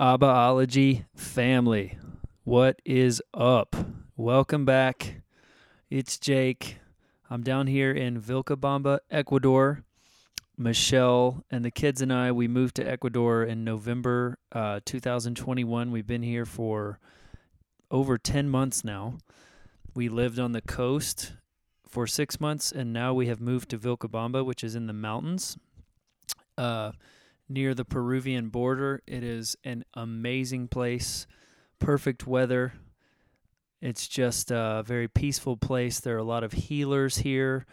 Abbaology family, what is up? Welcome back. It's Jake. I'm down here in Vilcabamba, Ecuador. Michelle and the kids and I, we moved to Ecuador in November uh, 2021. We've been here for over 10 months now. We lived on the coast for six months, and now we have moved to Vilcabamba, which is in the mountains. Uh, near the Peruvian border. It is an amazing place, perfect weather. It's just a very peaceful place. There are a lot of healers here,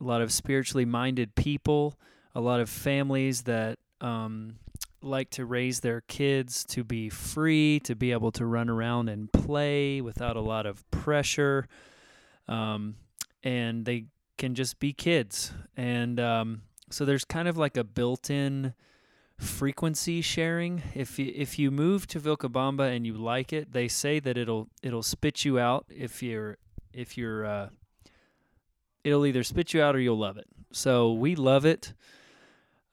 a lot of spiritually minded people, a lot of families that um, like to raise their kids to be free, to be able to run around and play without a lot of pressure. Um, and they can just be kids. And um, so there's kind of like a built in frequency sharing. If you, if you move to Vilcabamba and you like it, they say that it'll it'll spit you out if you're if you're uh, it'll either spit you out or you'll love it. So we love it.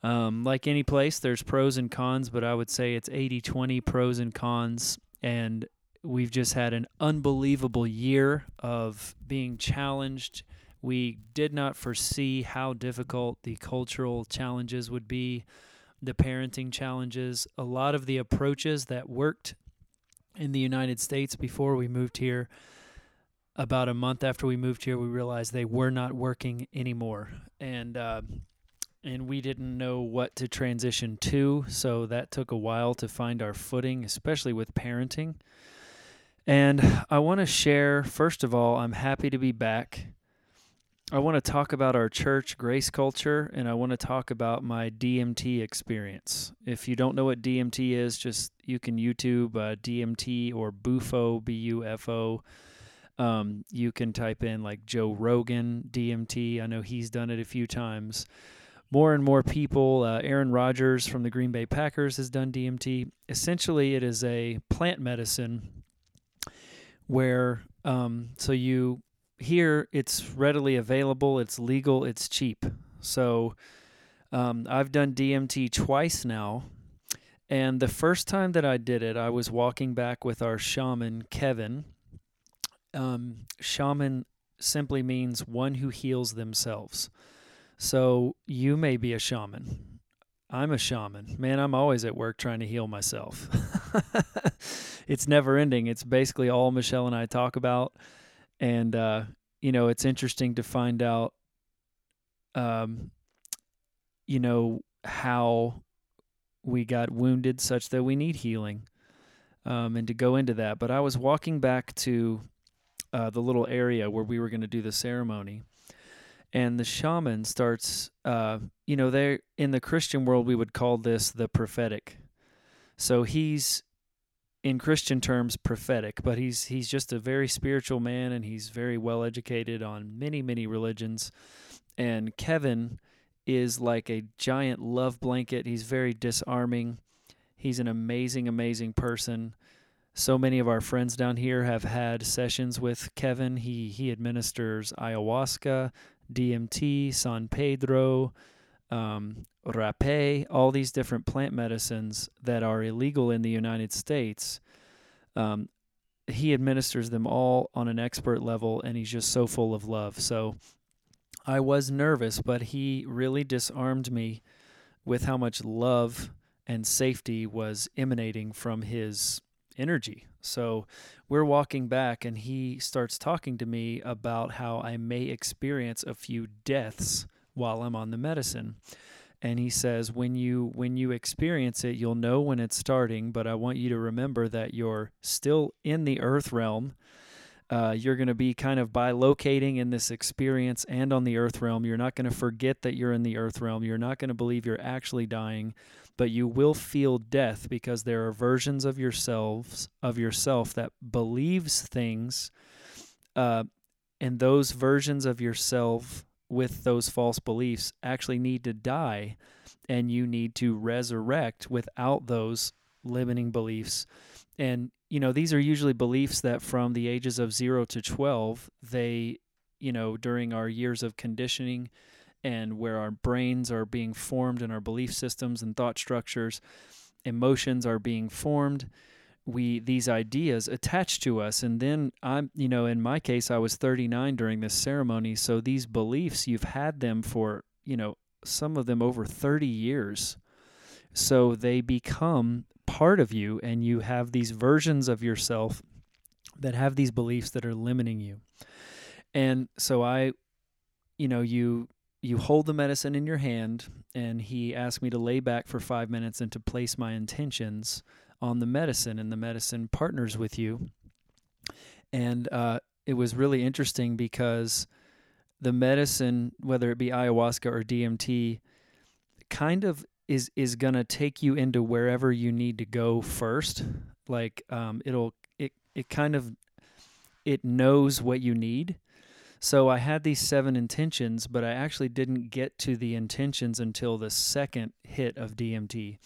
Um, like any place, there's pros and cons, but I would say it's 80 20 pros and cons. And we've just had an unbelievable year of being challenged. We did not foresee how difficult the cultural challenges would be the parenting challenges, a lot of the approaches that worked in the United States before we moved here. About a month after we moved here, we realized they were not working anymore, and uh, and we didn't know what to transition to. So that took a while to find our footing, especially with parenting. And I want to share, first of all, I'm happy to be back. I want to talk about our church grace culture and I want to talk about my DMT experience. If you don't know what DMT is, just you can YouTube uh, DMT or Bufo, B U F O. Um, you can type in like Joe Rogan DMT. I know he's done it a few times. More and more people, uh, Aaron Rodgers from the Green Bay Packers has done DMT. Essentially, it is a plant medicine where, um, so you here it's readily available, it's legal, it's cheap. So um, I've done DMT twice now. And the first time that I did it, I was walking back with our shaman, Kevin. Um, shaman simply means one who heals themselves. So you may be a shaman. I'm a shaman. Man, I'm always at work trying to heal myself. it's never ending. It's basically all Michelle and I talk about and uh, you know it's interesting to find out um, you know how we got wounded such that we need healing um, and to go into that. But i was walking back to uh, the little area where we were going to do the ceremony and the shaman starts uh, you know they in the christian world we would call this the prophetic. So he's in Christian terms prophetic, but he's he's just a very spiritual man and he's very well educated on many many religions. And Kevin is like a giant love blanket. He's very disarming. He's an amazing amazing person. So many of our friends down here have had sessions with Kevin. He he administers ayahuasca, DMT, San Pedro, um, rapé, all these different plant medicines that are illegal in the United States. Um, he administers them all on an expert level, and he's just so full of love. So I was nervous, but he really disarmed me with how much love and safety was emanating from his energy. So we're walking back, and he starts talking to me about how I may experience a few deaths while I'm on the medicine and he says when you when you experience it you'll know when it's starting but i want you to remember that you're still in the earth realm. Uh, you're going to be kind of bilocating in this experience and on the earth realm you're not going to forget that you're in the earth realm. You're not going to believe you're actually dying but you will feel death because there are versions of yourselves of yourself that believes things uh, and those versions of yourself with those false beliefs actually need to die and you need to resurrect without those limiting beliefs. And you know these are usually beliefs that from the ages of 0 to 12 they you know during our years of conditioning and where our brains are being formed and our belief systems and thought structures emotions are being formed we these ideas attached to us. And then i'm you know in my case i was 39 during this ceremony. So these beliefs you've had them for you know some of them over 30 years. So they become part of you and you have these versions of yourself that have these beliefs that are limiting you. And so i you know you you hold the medicine in your hand and he asked me to lay back for 5 minutes and to place my intentions on the medicine, and the medicine partners with you. And uh, it was really interesting because the medicine, whether it be ayahuasca or DMT, kind of is is gonna take you into wherever you need to go first. Like um, it'll it it kind of it knows what you need. So I had these seven intentions, but I actually didn't get to the intentions until the second hit of DMT.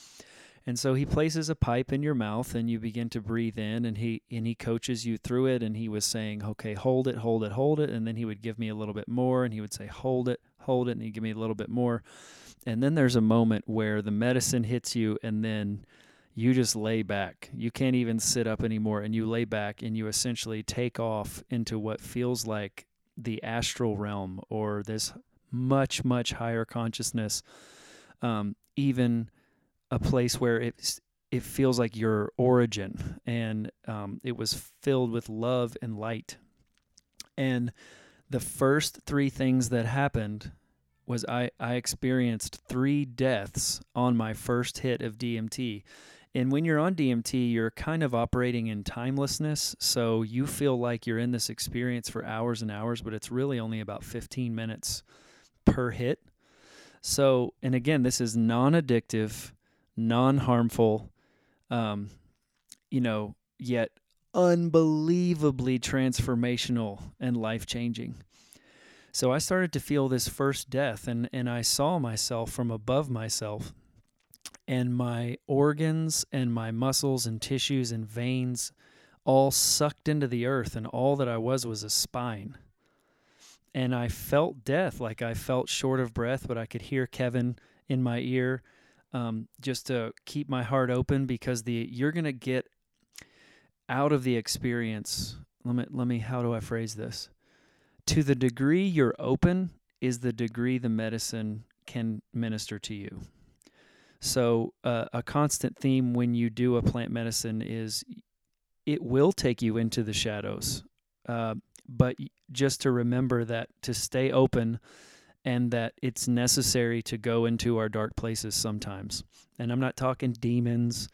And so he places a pipe in your mouth and you begin to breathe in and he and he coaches you through it and he was saying, "Okay, hold it, hold it, hold it." And then he would give me a little bit more and he would say, "Hold it, hold it." And he'd give me a little bit more. And then there's a moment where the medicine hits you and then you just lay back. You can't even sit up anymore and you lay back and you essentially take off into what feels like the astral realm or this much much higher consciousness um, even a place where it's it feels like your origin and um, it was filled with love and light and the first three things that happened was I, I experienced three deaths on my first hit of DMT. And when you're on DMT, you're kind of operating in timelessness. So you feel like you're in this experience for hours and hours, but it's really only about 15 minutes per hit. So, and again, this is non addictive non harmful, um, you know, yet unbelievably transformational and life changing. So I started to feel this first death, and, and I saw myself from above myself, and my organs and my muscles and tissues and veins all sucked into the earth, and all that I was was a spine. And I felt death, like I felt short of breath, but I could hear Kevin in my ear um, just to keep my heart open because the you're gonna get out of the experience. Let me let me. How do I phrase this? To the degree you're open is the degree the medicine can minister to you. So uh, a constant theme when you do a plant medicine is it will take you into the shadows, uh, but just to remember that to stay open and that it's necessary to go into our dark places sometimes. And I'm not talking demons.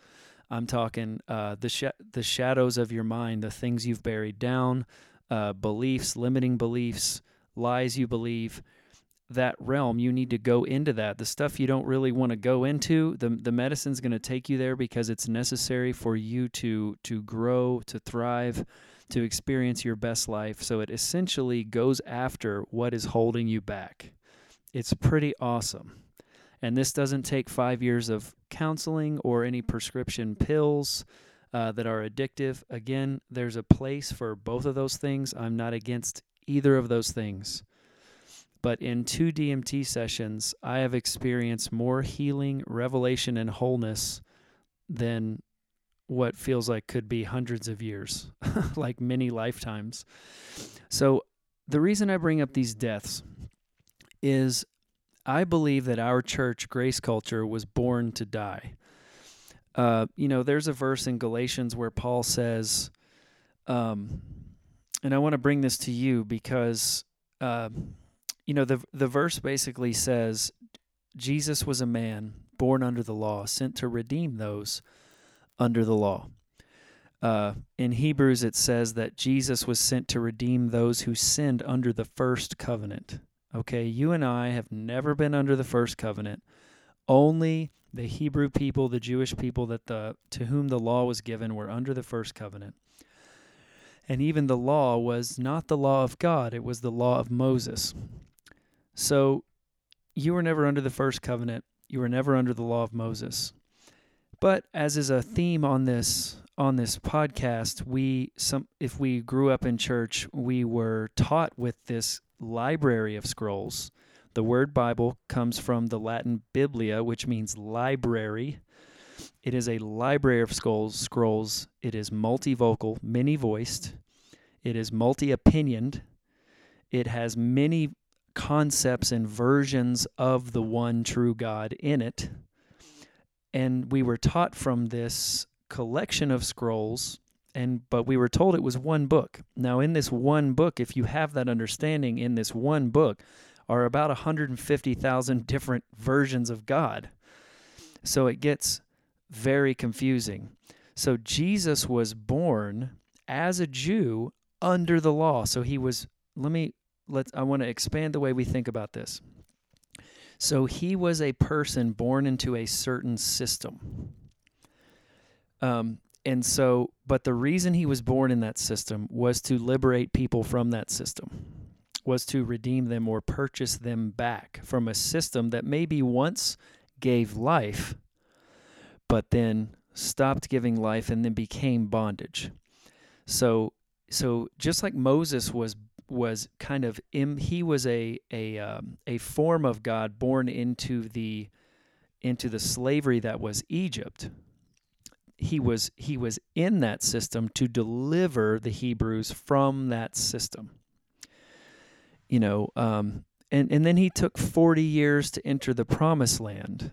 I'm talking uh, the sh- the shadows of your mind, the things you've buried down, uh, beliefs, limiting beliefs, lies you believe. That realm, you need to go into that. The stuff you don't really want to go into, the the medicine's going to take you there because it's necessary for you to to grow, to thrive, to experience your best life. So it essentially goes after what is holding you back. It's pretty awesome. And this doesn't take five years of counseling or any prescription pills uh, that are addictive. Again, there's a place for both of those things. I'm not against either of those things. But in two DMT sessions, I have experienced more healing, revelation, and wholeness than what feels like could be hundreds of years, like many lifetimes. So, the reason I bring up these deaths is I believe that our church, Grace Culture, was born to die. Uh, you know, there's a verse in Galatians where Paul says, um, and I want to bring this to you because, uh, you know, the the verse basically says, Jesus was a man born under the law, sent to redeem those under the law. Uh, in Hebrews, it says that Jesus was sent to redeem those who sinned under the first covenant. Okay, you and I have never been under the first covenant. Only the Hebrew people, the Jewish people that the to whom the law was given were under the first covenant. And even the law was not the law of God, it was the law of Moses. So you were never under the first covenant. You were never under the law of Moses. But as is a theme on this on this podcast, we some if we grew up in church, we were taught with this library of scrolls. The word Bible comes from the Latin biblia, which means library. It is a library of scrolls. Scrolls. It is multivocal, many voiced. It is multi opinioned. It has many concepts and versions of the one true God in it. And we were taught from this collection of scrolls and but we were told it was one book. Now in this one book, if you have that understanding in this one book are about 150,000 different versions of God. So it gets very confusing. So Jesus was born as a Jew under the law. So he was let me let I want to expand the way we think about this. So he was a person born into a certain system. Um, and so, but the reason he was born in that system was to liberate people from that system, was to redeem them or purchase them back from a system that maybe once gave life, but then stopped giving life and then became bondage. So, so just like Moses was was kind of Im, he was a a um, a form of God born into the into the slavery that was Egypt. He was he was in that system to deliver the Hebrews from that system. You know, um, and and then he took forty years to enter the promised land.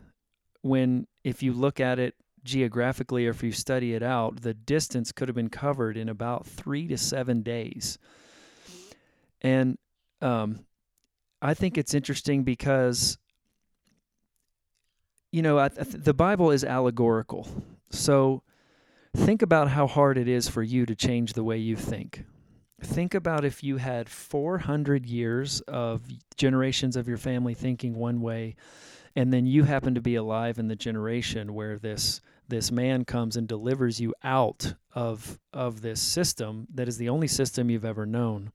When if you look at it geographically or if you study it out, the distance could have been covered in about three to seven days and um, I think it's interesting because, you know, the Bible is allegorical. So think about how hard it is for you to change the way you think. Think about if you had 400 years of generations of your family thinking one way, and then you happen to be alive in the generation where this this man comes and delivers you out of of this system that is the only system you've ever known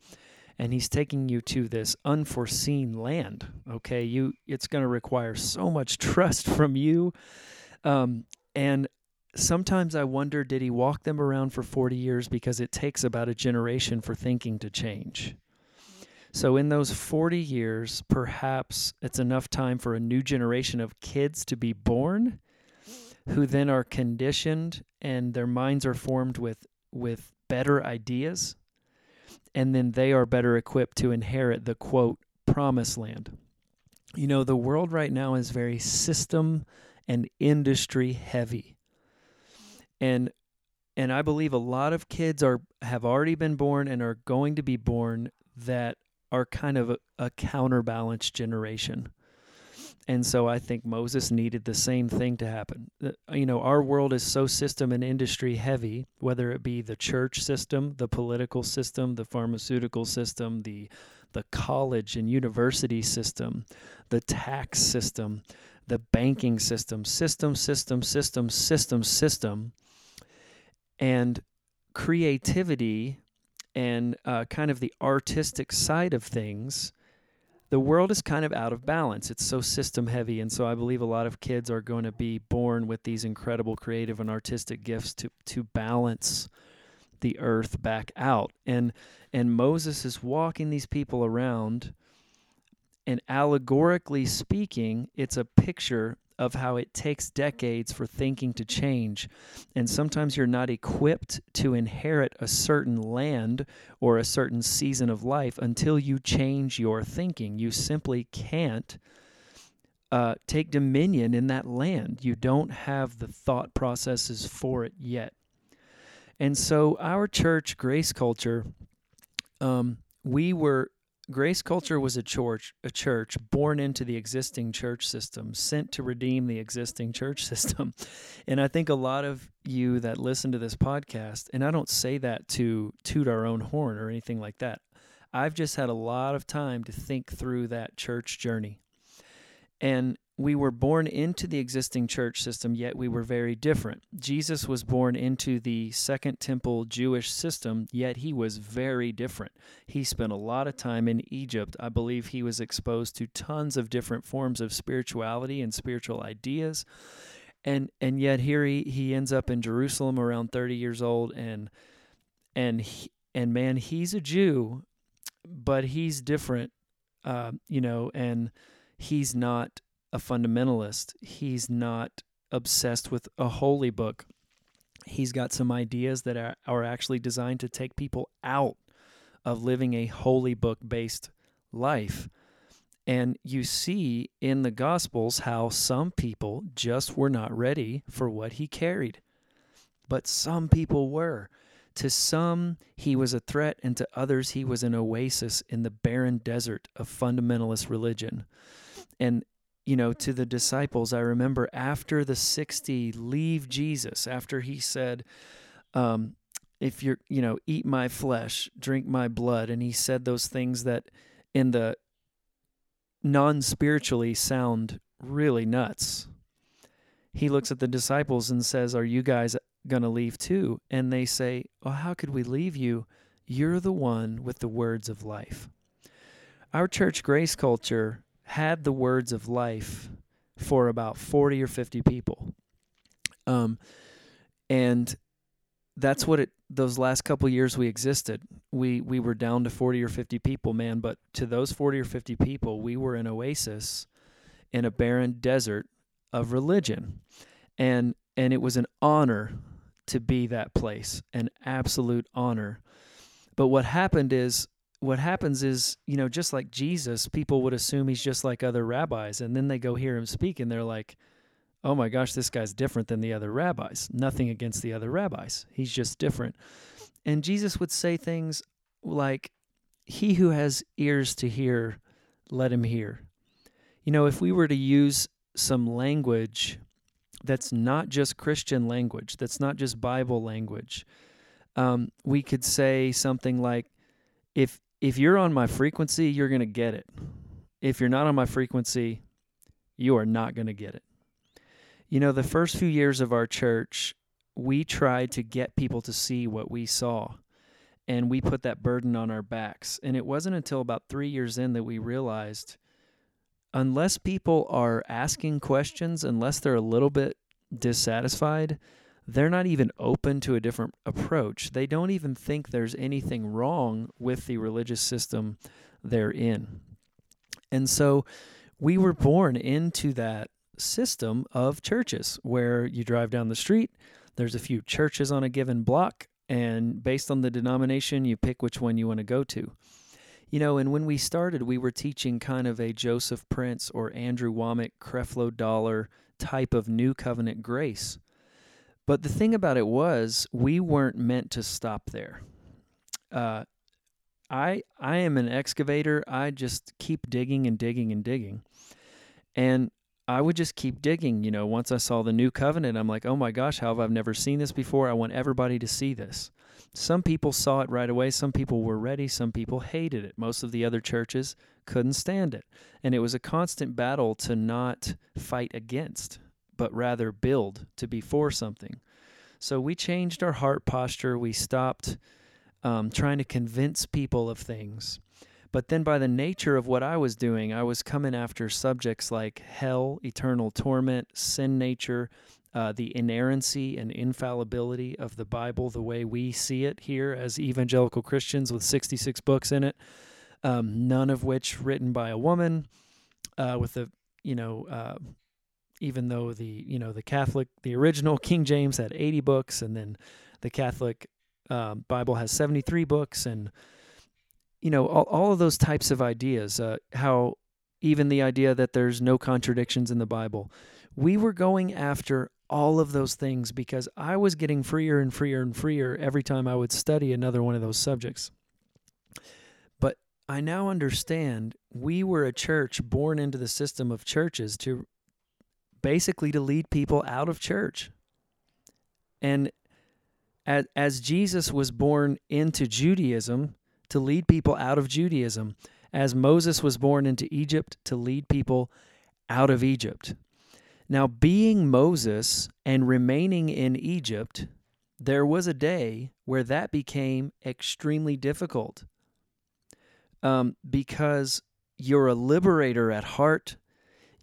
and he's taking you to this unforeseen land okay you it's going to require so much trust from you um, and sometimes i wonder did he walk them around for 40 years because it takes about a generation for thinking to change so in those 40 years perhaps it's enough time for a new generation of kids to be born who then are conditioned and their minds are formed with with better ideas and then they are better equipped to inherit the quote promised land. You know, the world right now is very system and industry heavy. And and I believe a lot of kids are have already been born and are going to be born that are kind of a, a generation. And so I think Moses needed the same thing to happen. You know, our world is so system and industry heavy, whether it be the church system, the political system, the pharmaceutical system, the the college and university system, the tax system, the banking system, system, system, system, system, system, and creativity and uh, kind of the artistic side of things the world is kind of out of balance. It's so system heavy. And so I believe a lot of kids are going to be born with these incredible creative and artistic gifts to, to balance the earth back out. And and Moses is walking these people around and allegorically speaking, it's a picture of how it takes decades for thinking to change. And sometimes you're not equipped to inherit a certain land or a certain season of life until you change your thinking. You simply can't uh, take dominion in that land. You don't have the thought processes for it yet. And so, our church, Grace Culture, um, we were Grace Culture was a church, a church born into the existing church system, sent to redeem the existing church system. And I think a lot of you that listen to this podcast, and I don't say that to toot our own horn or anything like that. I've just had a lot of time to think through that church journey. And we were born into the existing church system, yet we were very different. Jesus was born into the Second Temple Jewish system, yet he was very different. He spent a lot of time in Egypt. I believe he was exposed to tons of different forms of spirituality and spiritual ideas. And and yet here he, he ends up in Jerusalem around 30 years old and and he, and man, he's a Jew, but he's different uh, you know, and he's not a fundamentalist. He's not obsessed with a holy book. He's got some ideas that are, are actually designed to take people out of living a holy book based life. And you see in the Gospels how some people just were not ready for what he carried. But some people were. To some, he was a threat, and to others, he was an oasis in the barren desert of fundamentalist religion. And, you know, to the disciples, I remember after the 60 leave Jesus, after he said, um, if you're, you know, eat my flesh, drink my blood, and he said those things that in the non spiritually sound really nuts. He looks at the disciples and says, Are you guys going to leave too? And they say, Well, how could we leave you? You're the one with the words of life. Our church grace culture had the words of life for about 40 or 50 people. Um, and that's what it those last couple years we existed. We we were down to 40 or 50 people man but to those 40 or 50 people we were an oasis in a barren desert of religion. And and it was an honor to be that place an absolute honor. But what happened is what happens is you know just like Jesus people would assume he's just like other rabbis and then they go hear him speak and they're like oh my gosh, this guy's different than the other rabbis. Nothing against the other rabbis. He's just different. And Jesus would say things like, He who has ears to hear, let him hear. You know, if we were to use some language that's not just Christian language, that's not just Bible language, um, we could say something like, if if you're on my frequency, you're going to get it. If you're not on my frequency, you are not going to get it. You know, the first few years of our church, we tried to get people to see what we saw. And we put that burden on our backs. And it wasn't until about three years in that we realized unless people are asking questions, unless they're a little bit dissatisfied, they're not even open to a different approach. They don't even think there's anything wrong with the religious system they're in. And so we were born into that system of churches where you drive down the street, there's a few churches on a given block, and based on the denomination, you pick which one you want to go to. You know, and when we started, we were teaching kind of a Joseph Prince or Andrew Wommack, Creflo Dollar type of new covenant grace. But the thing about it was, we weren't meant to stop there. Uh, I I am an excavator. I just keep digging and digging and digging. And I would just keep digging. You know, once I saw the new covenant, I'm like, oh my gosh, how have I never seen this before? I want everybody to see this. Some people saw it right away. Some people were ready. Some people hated it. Most of the other churches couldn't stand it. And it was a constant battle to not fight against, but rather build, to be for something. So we changed our heart posture. We stopped um, trying to convince people of things but then, by the nature of what I was doing, I was coming after subjects like hell, eternal torment, sin nature, uh, the inerrancy and infallibility of the Bible, the way we see it here as evangelical Christians with 66 books in it, um, none of which written by a woman, uh, with the, you know, uh, even though the, you know, the Catholic, the original King James had 80 books, and then the Catholic um, Bible has 73 books, and you know all, all of those types of ideas uh, how even the idea that there's no contradictions in the bible we were going after all of those things because i was getting freer and freer and freer every time i would study another one of those subjects. But i now understand we were a church born into the system of churches to basically to lead people out of church and as, as jesus was born into judaism to lead people out of Judaism, as Moses was born into Egypt to lead people out of Egypt. Now, being Moses and remaining in Egypt, there was a day where that became extremely difficult um, because you're a liberator at heart,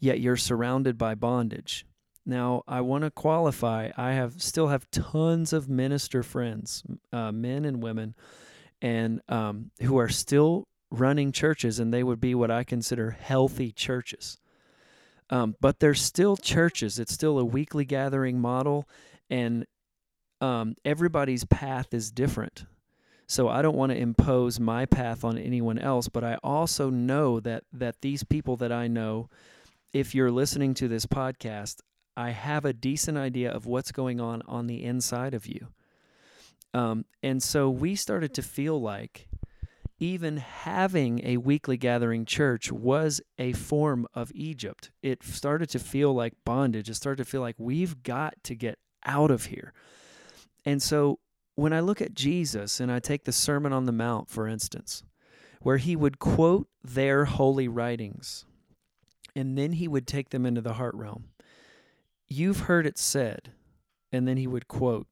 yet you're surrounded by bondage. Now, I want to qualify. I have still have tons of minister friends, uh, men and women, and um, who are still running churches, and they would be what I consider healthy churches. Um, but there's still churches. It's still a weekly gathering model, and um, everybody's path is different. So I don't want to impose my path on anyone else, but I also know that that these people that I know, if you're listening to this podcast, I have a decent idea of what's going on on the inside of you. Um, and so we started to feel like even having a weekly gathering church was a form of Egypt. It started to feel like bondage. It started to feel like we've got to get out of here. And so when I look at Jesus and I take the Sermon on the Mount, for instance, where he would quote their holy writings and then he would take them into the heart realm. You've heard it said, and then he would quote,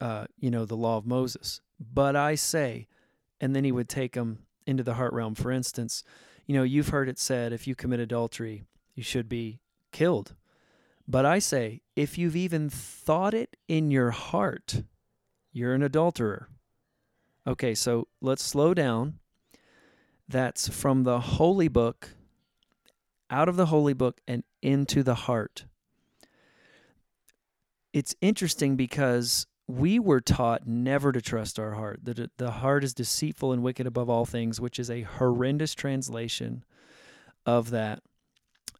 uh, you know, the law of Moses. But I say, and then he would take them into the heart realm. For instance, you know, you've heard it said, if you commit adultery, you should be killed. But I say, if you've even thought it in your heart, you're an adulterer. Okay, so let's slow down. That's from the holy book, out of the holy book, and into the heart. It's interesting because we were taught never to trust our heart. The, the heart is deceitful and wicked above all things, which is a horrendous translation of that.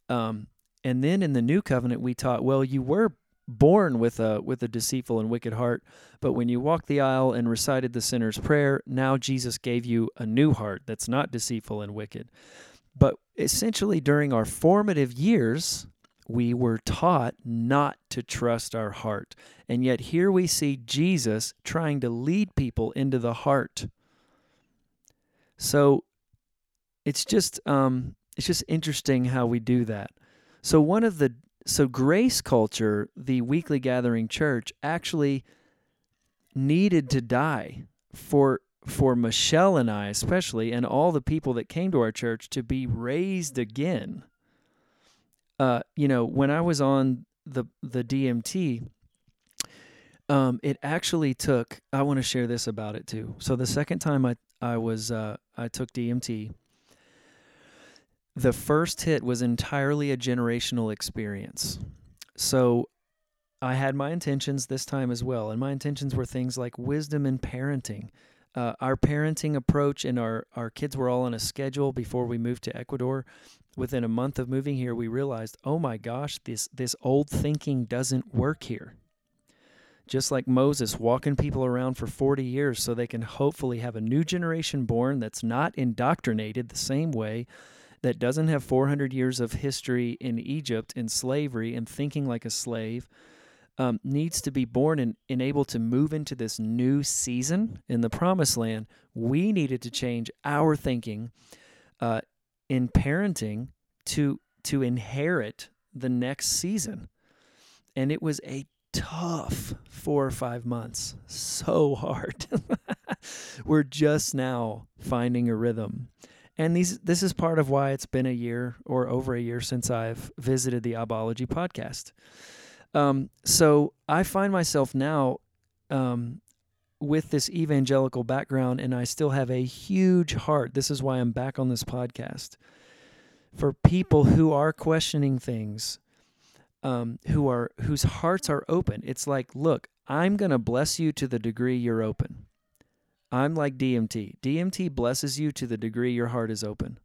Um, and then in the new covenant, we taught, well, you were born with a with a deceitful and wicked heart, but when you walked the aisle and recited the sinner's prayer, now Jesus gave you a new heart that's not deceitful and wicked. But essentially, during our formative years, we were taught not to trust our heart. And yet here we see Jesus trying to lead people into the heart. So it's just um, it's just interesting how we do that. So one of the so grace culture, the weekly gathering church, actually needed to die for for Michelle and I especially and all the people that came to our church to be raised again uh, you know, when I was on the the DMT, um, it actually took. I want to share this about it too. So the second time I I was uh, I took DMT, the first hit was entirely a generational experience. So I had my intentions this time as well, and my intentions were things like wisdom and parenting. Uh, our parenting approach and our, our kids were all on a schedule before we moved to Ecuador within a month of moving here, we realized, oh my gosh, this this old thinking doesn't work here. Just like Moses walking people around for 40 years so they can hopefully have a new generation born that's not indoctrinated the same way, that doesn't have 400 years of history in Egypt in slavery and thinking like a slave, um, needs to be born and, and able to move into this new season in the promised land. We needed to change our thinking uh, in parenting to to inherit the next season. And it was a tough four or five months. So hard. We're just now finding a rhythm. And these this is part of why it's been a year or over a year since I've visited the Abbaology podcast. Um, so I find myself now um, with this evangelical background, and I still have a huge heart. This is why I'm back on this podcast for people who are questioning things, um, who are whose hearts are open. It's like, look, I'm going to bless you to the degree you're open. I'm like DMT. DMT blesses you to the degree your heart is open.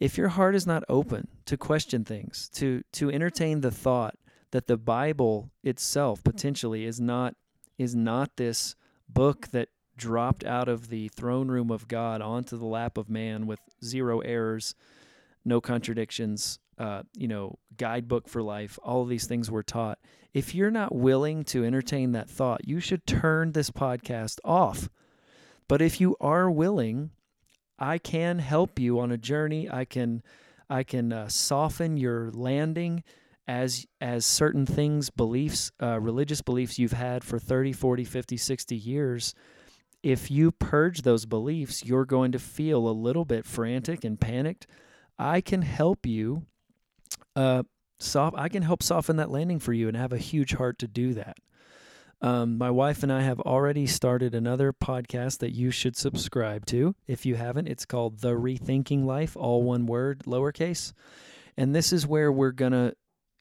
If your heart is not open to question things, to to entertain the thought that the Bible itself potentially is not is not this book that dropped out of the throne room of God onto the lap of man with zero errors, no contradictions, uh, you know, guidebook for life, all of these things were taught. If you're not willing to entertain that thought, you should turn this podcast off. But if you are willing, I can help you on a journey. I can I can uh, soften your landing as as certain things beliefs uh, religious beliefs you've had for 30 40 50 60 years if you purge those beliefs you're going to feel a little bit frantic and panicked. I can help you uh soft i can help soften that landing for you and have a huge heart to do that. Um, my wife and I have already started another podcast that you should subscribe to. If you haven't, it's called The Rethinking Life, all one word, lowercase. And this is where we're going to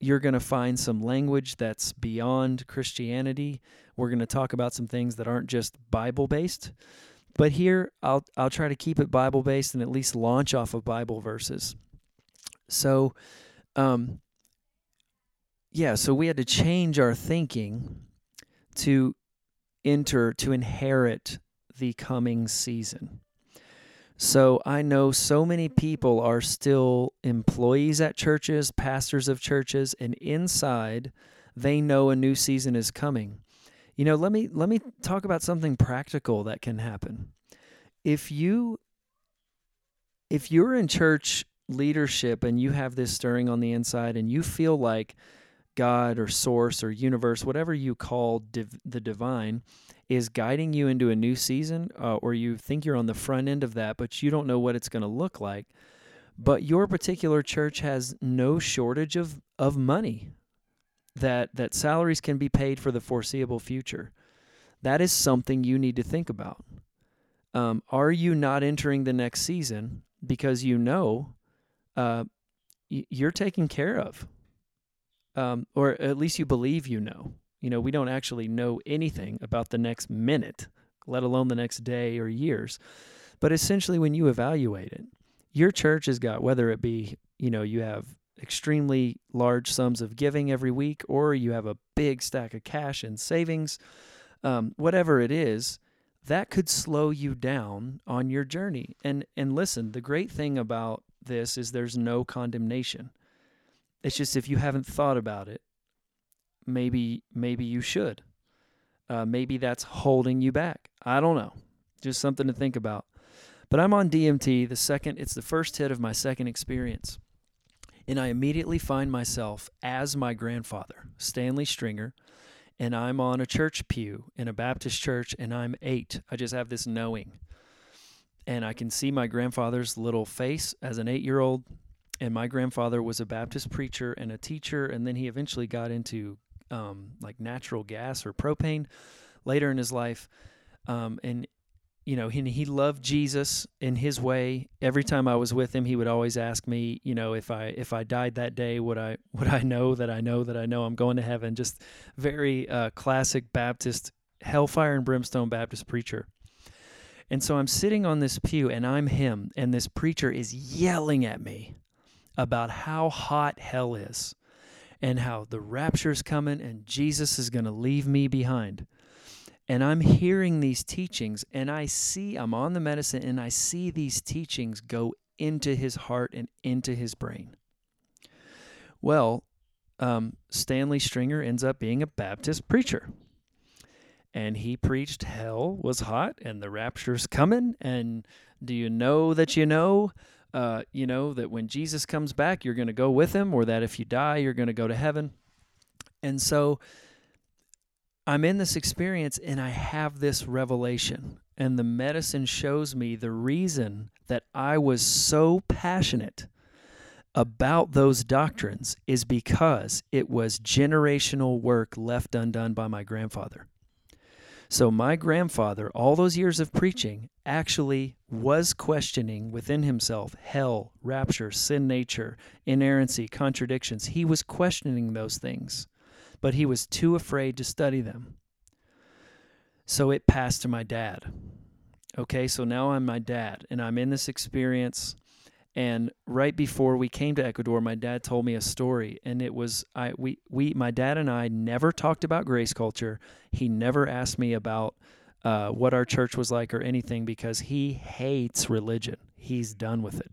you're going to find some language that's beyond Christianity. We're going to talk about some things that aren't just Bible based. But here I'll I'll try to keep it Bible based and at least launch off of Bible verses. So um yeah, so we had to change our thinking to enter to inherit the coming season. So I know so many people are still employees at churches, pastors of churches, and inside they know a new season is coming. You know, let me let me talk about something practical that can happen. If you if you're in church leadership and you have this stirring on the inside and you feel like God or source or universe, whatever you call div- the divine, is guiding you into a new season, uh, or you think you're on the front end of that, but you don't know what it's going to look like. But your particular church has no shortage of, of money that that salaries can be paid for the foreseeable future. That is something you need to think about. Um, are you not entering the next season because you know uh, you're taken care of? Um, or at least you believe you know. You know, we don't actually know anything about the next minute, let alone the next day or years. But essentially, when you evaluate it, your church has got, whether it be, you know, you have extremely large sums of giving every week, or you have a big stack of cash and savings, um, whatever it is, that could slow you down on your journey. And and listen, the great thing about this is there's no condemnation. It's just if you haven't thought about it, maybe maybe you should. Uh, maybe that's holding you back. I don't know. Just something to think about. But I'm on DMT. The second, it's the first hit of my second experience, and I immediately find myself as my grandfather, Stanley Stringer, and I'm on a church pew in a Baptist church, and I'm eight. I just have this knowing, and I can see my grandfather's little face as an eight-year-old and my grandfather was a Baptist preacher and a teacher, and then he eventually got into um, like natural gas or propane later in his life. Um, and you know, he, he loved Jesus in his way. Every time I was with him, he would always ask me, you know, if I if I died that day, would I would I know that I know that I know I'm going to heaven? Just very uh, classic Baptist hellfire and brimstone Baptist preacher. And so I'm sitting on this pew and I'm him, and this preacher is yelling at me about how hot hell is and how the rapture's coming and Jesus is going to leave me behind. And I'm hearing these teachings and I see, I'm on the medicine and I see these teachings go into his heart and into his brain. Well, um, Stanley Stringer ends up being a Baptist preacher. And he preached hell was hot and the rapture's coming. And do you know that you know? Uh, you know, that when Jesus comes back, you're going to go with him, or that if you die, you're going to go to heaven. And so I'm in this experience and I have this revelation. And the medicine shows me the reason that I was so passionate about those doctrines is because it was generational work left undone by my grandfather. So, my grandfather, all those years of preaching, actually was questioning within himself hell, rapture, sin nature, inerrancy, contradictions. He was questioning those things, but he was too afraid to study them. So, it passed to my dad. Okay, so now I'm my dad, and I'm in this experience and right before we came to Ecuador, my dad told me a story, and it was I we we my dad and I never talked about grace culture. He never asked me about uh, what our church was like or anything because he hates religion. He's done with it.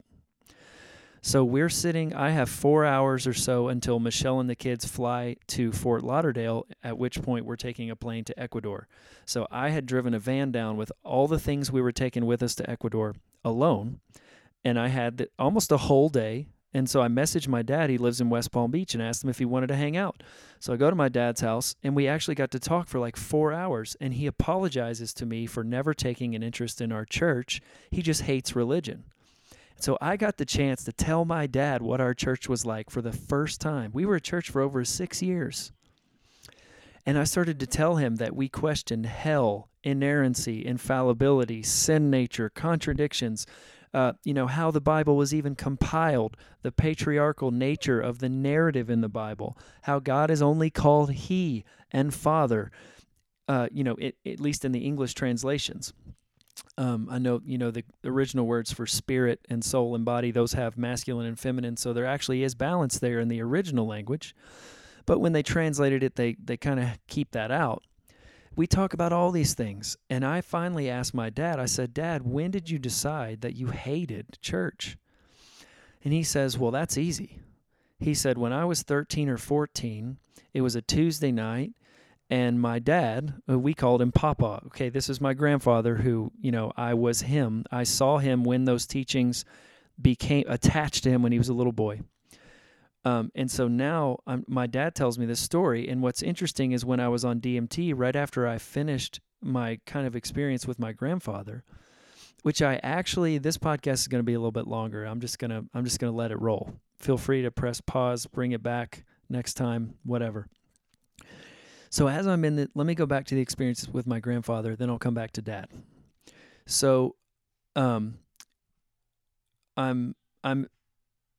So we're sitting. I have four hours or so until Michelle and the kids fly to Fort Lauderdale. At which point we're taking a plane to Ecuador. So I had driven a van down with all the things we were taking with us to Ecuador alone and I had the, almost a whole day. And so I messaged my dad. He lives in West Palm Beach and asked him if he wanted to hang out. So I go to my dad's house and we actually got to talk for like four hours. And he apologizes to me for never taking an interest in our church. He just hates religion. So I got the chance to tell my dad what our church was like for the first time. We were a church for over six years. And I started to tell him that we questioned hell, inerrancy, infallibility, sin nature, contradictions, uh, you know, how the Bible was even compiled, the patriarchal nature of the narrative in the Bible, how God is only called He and Father, uh, you know, it, at least in the English translations. Um, I know, you know, the original words for spirit and soul and body, those have masculine and feminine, so there actually is balance there in the original language. But when they translated it, they, they kind of keep that out we talk about all these things. And I finally asked my dad, I said, Dad, when did you decide that you hated church? And he says, Well, that's easy. He said, When I was 13 or 14, it was a Tuesday night, and my dad, uh, we called him Papa. Okay, this is my grandfather who, you know, I was him. I saw him when those teachings became attached to him when he was a little boy. Um, and so now I'm, my dad tells me this story. And what's interesting is when I was on DMT, right after I finished my kind of experience with my grandfather, which I actually this podcast is going to be a little bit longer. I'm just gonna I'm just gonna let it roll. Feel free to press pause, bring it back next time, whatever. So as I'm in the, let me go back to the experience with my grandfather, then I'll come back to dad. So, um, I'm I'm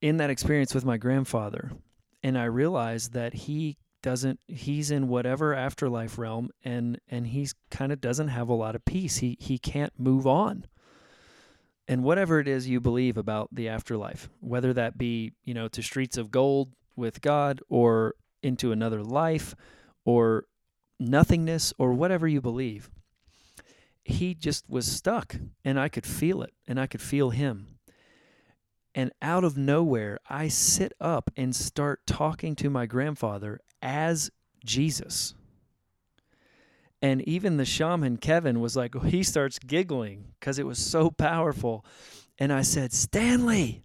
in that experience with my grandfather, and I realized that he doesn't he's in whatever afterlife realm and and he's kind of doesn't have a lot of peace. He he can't move on. And whatever it is you believe about the afterlife whether that be you know to streets of gold with god or into another life or nothingness or whatever you believe he just was stuck and i could feel it and i could feel him and out of nowhere, I sit up and start talking to my grandfather as Jesus. And even the shaman, Kevin, was like, he starts giggling because it was so powerful. And I said, Stanley,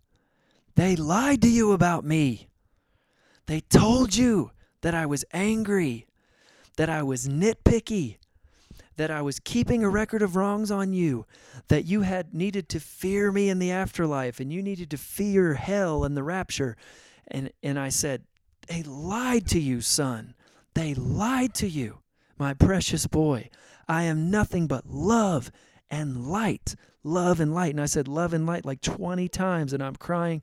they lied to you about me. They told you that I was angry, that I was nitpicky, that I was keeping a record of wrongs on you, that you had needed to fear me in the afterlife and you needed to fear hell and the rapture. And and I said, "They lied to you, son. They lied to you, my precious boy. I am nothing but love and light. Love and light." And I said love and light like 20 times and I'm crying.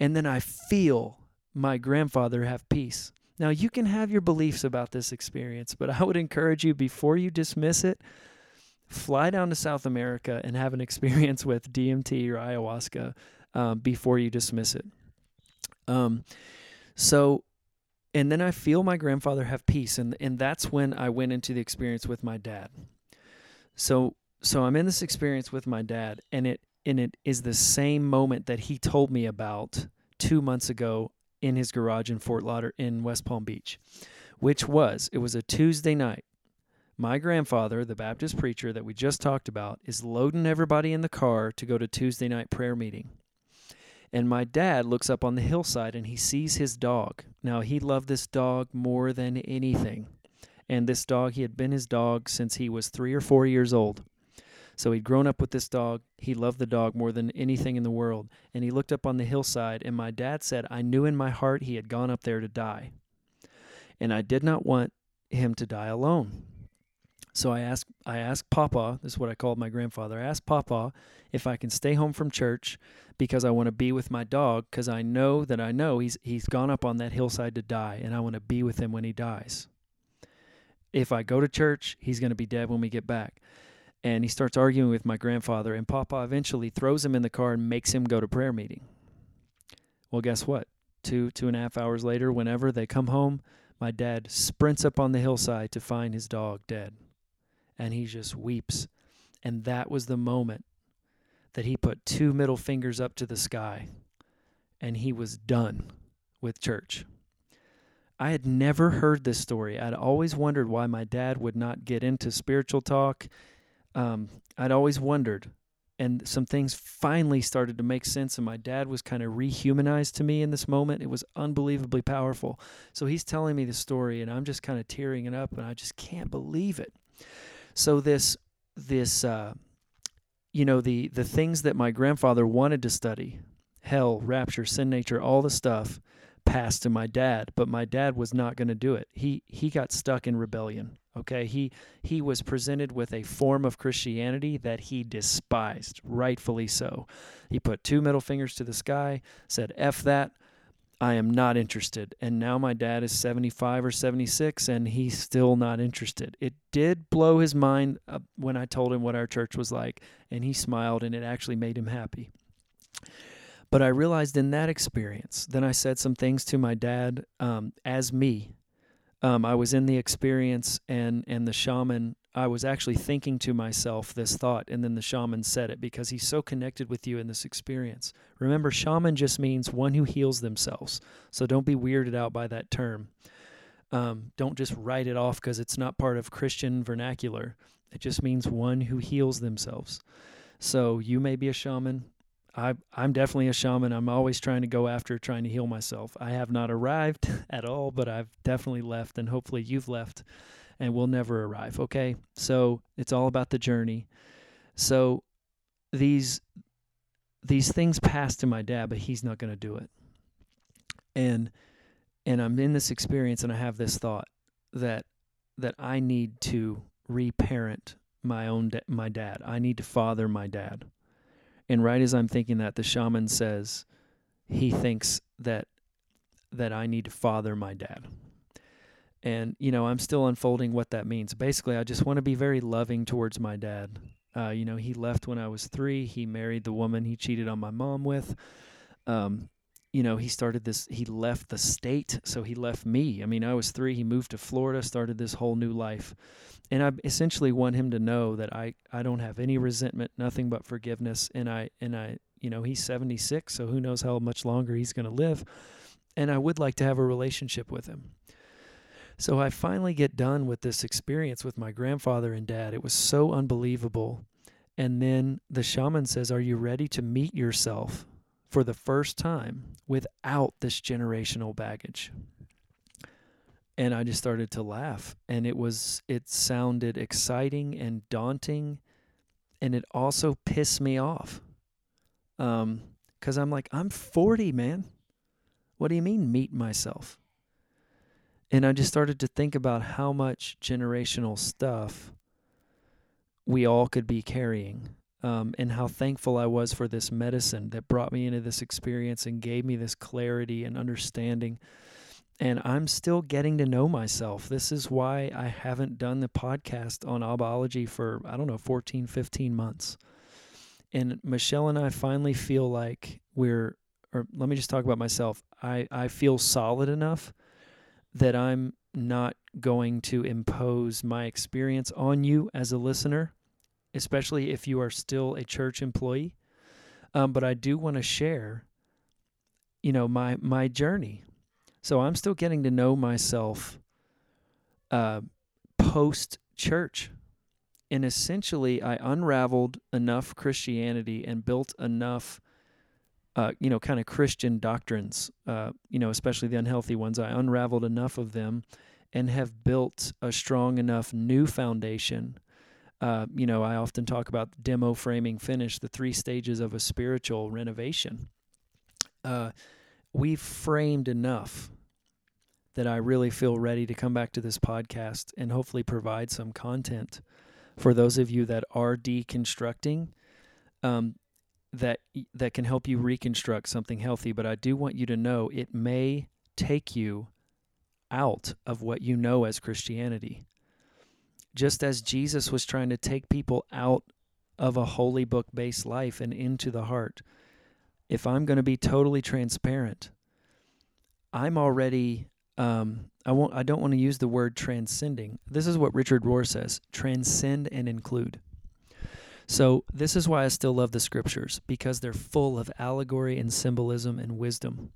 And then I feel my grandfather have peace. Now, you can have your beliefs about this experience, but I would encourage you before you dismiss it, fly down to South America and have an experience with DMT or ayahuasca um, before you dismiss it. Um, so, and then I feel my grandfather have peace, and and that's when I went into the experience with my dad. So, so I'm in this experience with my dad, and it and it is the same moment that he told me about two months ago in his garage in Fort Lauder in West Palm Beach, which was it was a Tuesday night. My grandfather, the Baptist preacher that we just talked about, is loading everybody in the car to go to Tuesday night prayer meeting. And my dad looks up on the hillside and he sees his dog. Now, he loved this dog more than anything. And this dog, he had been his dog since he was three or four years old. So he'd grown up with this dog. He loved the dog more than anything in the world. And he looked up on the hillside, and my dad said, I knew in my heart he had gone up there to die. And I did not want him to die alone. So I asked I asked Papa, this is what I called my grandfather. I asked Papa if I can stay home from church because I want to be with my dog because I know that I know he's he's gone up on that hillside to die and I want to be with him when he dies. If I go to church, he's going to be dead when we get back and he starts arguing with my grandfather and papa eventually throws him in the car and makes him go to prayer meeting. Well guess what? Two two and a half hours later whenever they come home my dad sprints up on the hillside to find his dog dead. And he just weeps. And that was the moment that he put two middle fingers up to the sky and he was done with church. I had never heard this story. I'd always wondered why my dad would not get into spiritual talk um, I'd always wondered. And some things finally started to make sense, and my dad was kind of rehumanized to me in this moment. It was unbelievably powerful. So he's telling me the story, and I'm just kind of tearing it up, and I just can't believe it. So this, this, uh, you know, the the things that my grandfather wanted to study, hell, rapture, sin nature, all the stuff, passed to my dad, but my dad was not going to do it. He he got stuck in rebellion. Okay, he he was presented with a form of Christianity that he despised, rightfully so. He put two middle fingers to the sky, said "f that." I am not interested. And now my dad is 75 or 76 and he's still not interested. It did blow his mind when I told him what our church was like, and he smiled and it actually made him happy. But I realized in that experience, then I said some things to my dad um, as me. Um, I was in the experience, and and the shaman. I was actually thinking to myself this thought, and then the shaman said it because he's so connected with you in this experience. Remember, shaman just means one who heals themselves. So don't be weirded out by that term. Um, don't just write it off because it's not part of Christian vernacular. It just means one who heals themselves. So you may be a shaman. I, I'm definitely a shaman. I'm always trying to go after trying to heal myself. I have not arrived at all, but I've definitely left, and hopefully you've left, and we'll never arrive. Okay, so it's all about the journey. So these these things pass to my dad, but he's not going to do it. And and I'm in this experience, and I have this thought that that I need to reparent my own da- my dad. I need to father my dad. And right as I'm thinking that, the shaman says he thinks that that I need to father my dad. And you know, I'm still unfolding what that means. Basically, I just want to be very loving towards my dad. Uh, you know, he left when I was three. He married the woman he cheated on my mom with. Um, you know, he started this, he left the state, so he left me. I mean, I was three. He moved to Florida, started this whole new life. And I essentially want him to know that I, I don't have any resentment, nothing but forgiveness. And I, and I, you know, he's 76, so who knows how much longer he's going to live. And I would like to have a relationship with him. So I finally get done with this experience with my grandfather and dad. It was so unbelievable. And then the shaman says, Are you ready to meet yourself for the first time without this generational baggage? And I just started to laugh. And it was, it sounded exciting and daunting. And it also pissed me off. Um, because I'm like, I'm 40, man. What do you mean, meet myself? And I just started to think about how much generational stuff we all could be carrying. Um, and how thankful I was for this medicine that brought me into this experience and gave me this clarity and understanding. And I'm still getting to know myself. This is why I haven't done the podcast on Abbaology for, I don't know, 14, 15 months. And Michelle and I finally feel like we're, or let me just talk about myself. I, I feel solid enough that I'm not going to impose my experience on you as a listener, especially if you are still a church employee. Um, but I do want to share, you know, my my journey. So I'm still getting to know myself uh, post church. And essentially, I unraveled enough Christianity and built enough uh, you know, kind of Christian doctrines, uh, you know, especially the unhealthy ones. I unraveled enough of them and have built a strong enough new foundation. Uh, you know, I often talk about demo framing finish, the three stages of a spiritual renovation. Uh, we've framed enough that I really feel ready to come back to this podcast and hopefully provide some content for those of you that are deconstructing. Um, that that can help you reconstruct something healthy but I do want you to know it may take you out of what you know as Christianity just as Jesus was trying to take people out of a holy book based life and into the heart if I'm going to be totally transparent I'm already um, I won't I don't want to use the word transcending this is what Richard Rohr says transcend and include so, this is why I still love the scriptures because they're full of allegory and symbolism and wisdom.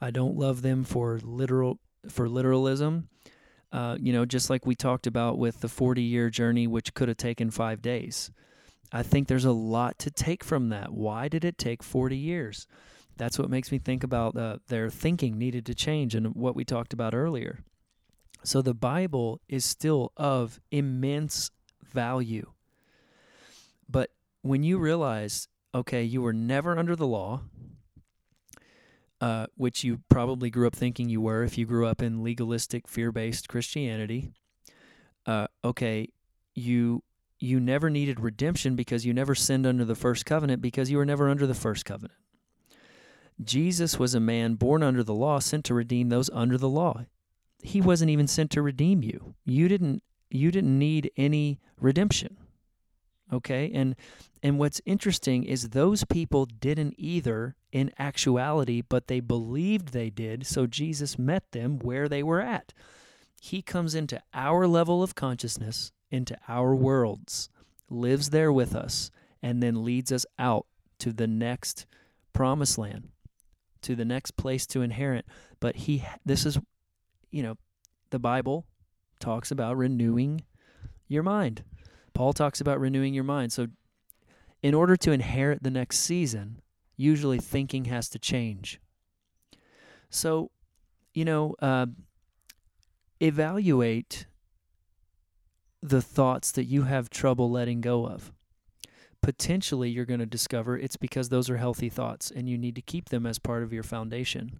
I don't love them for literal for literalism. Uh, you know, just like we talked about with the 40 year journey, which could have taken five days. I think there's a lot to take from that. Why did it take 40 years? That's what makes me think about uh, their thinking needed to change and what we talked about earlier. So the Bible is still of immense value. But when you realize, okay, you were never under the law, uh, which you probably grew up thinking you were if you grew up in legalistic, fear based Christianity, uh, okay, you you never needed redemption because you never sinned under the first covenant because you were never under the first covenant. Jesus was a man born under the law, sent to redeem those under the law. He wasn't even sent to redeem you. You didn't you didn't need any redemption. Okay? And and what's interesting is those people didn't either in actuality, but they believed they did, so Jesus met them where they were at. He comes into our level of consciousness, into our worlds, lives there with us, and then leads us out to the next promised land, to the next place to inherit. But he this is you know, the Bible talks about renewing your mind. Paul talks about renewing your mind. So in order to inherit the next season, usually thinking has to change. So, you know, uh, evaluate the thoughts that you have trouble letting go of. Potentially, you're going to discover it's because those are healthy thoughts and you need to keep them as part of your foundation.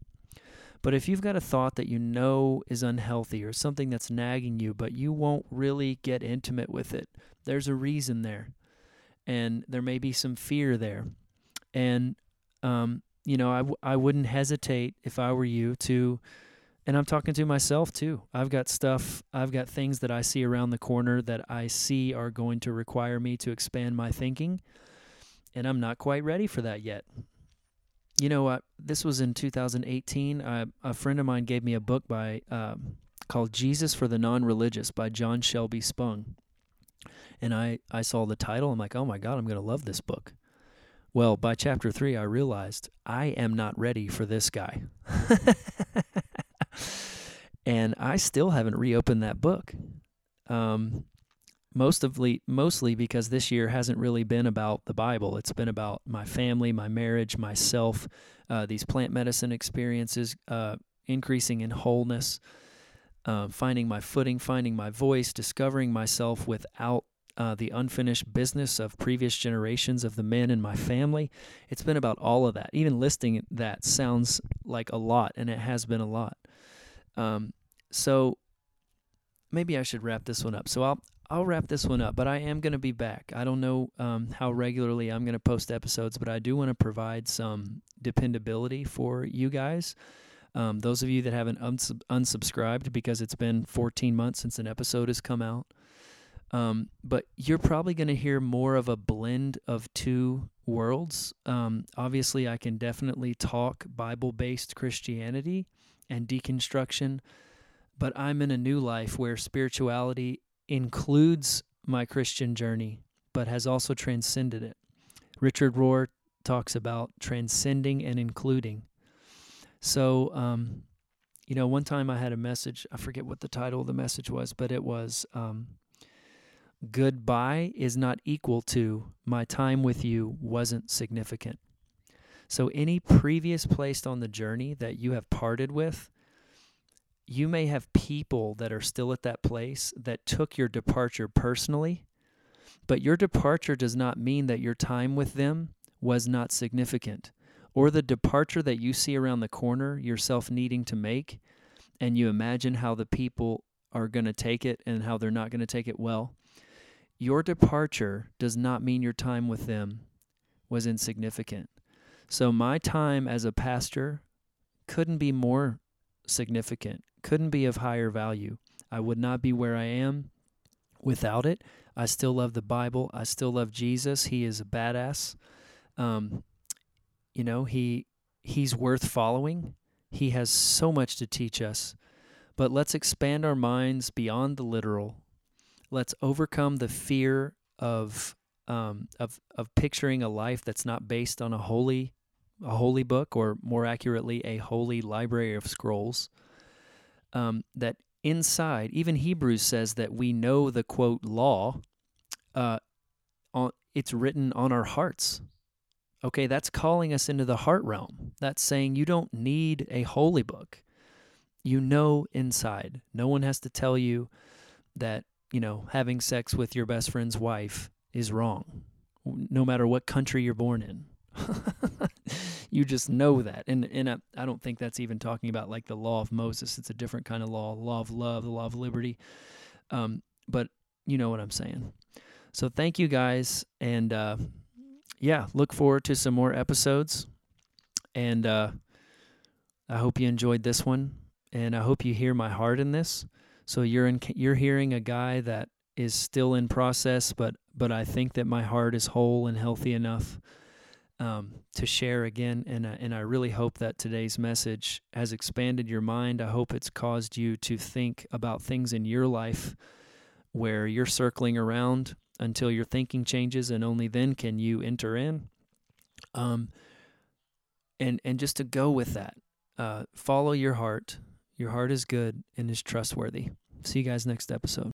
But if you've got a thought that you know is unhealthy or something that's nagging you, but you won't really get intimate with it, there's a reason there. And there may be some fear there. And, um, you know, I w- I wouldn't hesitate if I were you to, and I'm talking to myself too. I've got stuff, I've got things that I see around the corner that I see are going to require me to expand my thinking. And I'm not quite ready for that yet you know what? This was in 2018. Uh, a friend of mine gave me a book by um, called Jesus for the Non-Religious by John Shelby Spong, and I I saw the title. I'm like, oh my god, I'm gonna love this book. Well, by chapter three, I realized I am not ready for this guy, and I still haven't reopened that book. Um, mostly mostly because this year hasn't really been about the Bible. It's been about my family, my marriage, myself, uh, these plant medicine experiences, uh, increasing in wholeness, uh, finding my footing, finding my voice, discovering myself without. Uh, the unfinished business of previous generations of the men in my family. It's been about all of that. Even listing that sounds like a lot, and it has been a lot. Um, so maybe I should wrap this one up. So I'll I'll wrap this one up, but I am going to be back. I don't know um, how regularly I'm going to post episodes, but I do want to provide some dependability for you guys. Um, those of you that haven't unsub- unsubscribed because it's been 14 months since an episode has come out. Um, but you're probably going to hear more of a blend of two worlds. Um, obviously, I can definitely talk Bible based Christianity and deconstruction, but I'm in a new life where spirituality includes my Christian journey, but has also transcended it. Richard Rohr talks about transcending and including. So, um, you know, one time I had a message, I forget what the title of the message was, but it was um, Goodbye is not equal to my time with you wasn't significant. So, any previous place on the journey that you have parted with, you may have people that are still at that place that took your departure personally, but your departure does not mean that your time with them was not significant, or the departure that you see around the corner yourself needing to make, and you imagine how the people are going to take it and how they're not going to take it well. Your departure does not mean your time with them was insignificant. So, my time as a pastor couldn't be more significant couldn't be of higher value. I would not be where I am without it. I still love the Bible. I still love Jesus. He is a badass. Um, you know, he he's worth following. He has so much to teach us. But let's expand our minds beyond the literal. Let's overcome the fear of um, of of picturing a life that's not based on a holy a holy book, or more accurately, a holy library of scrolls um, that inside, even Hebrews says that we know the quote law. Uh, on, it's written on our hearts. Okay, that's calling us into the heart realm. That's saying you don't need a holy book. You know inside. No one has to tell you that, you know, having sex with your best friend's wife is wrong, no matter what country you're born in. you just know that. And and I, I don't think that's even talking about like the law of Moses. It's a different kind of law, law of love, the law of liberty. Um, but you know what I'm saying. So thank you guys, and uh, yeah, look forward to some more episodes. And uh, I hope you enjoyed this one, and I hope you hear my heart in this. So you're in, you're hearing a guy that is still in process, but but I think that my heart is whole and healthy enough um, to share again. And uh, and I really hope that today's message has expanded your mind. I hope it's caused you to think about things in your life where you're circling around until your thinking changes, and only then can you enter in. Um, and and just to go with that, uh, follow your heart. Your heart is good and is trustworthy. See you guys next episode.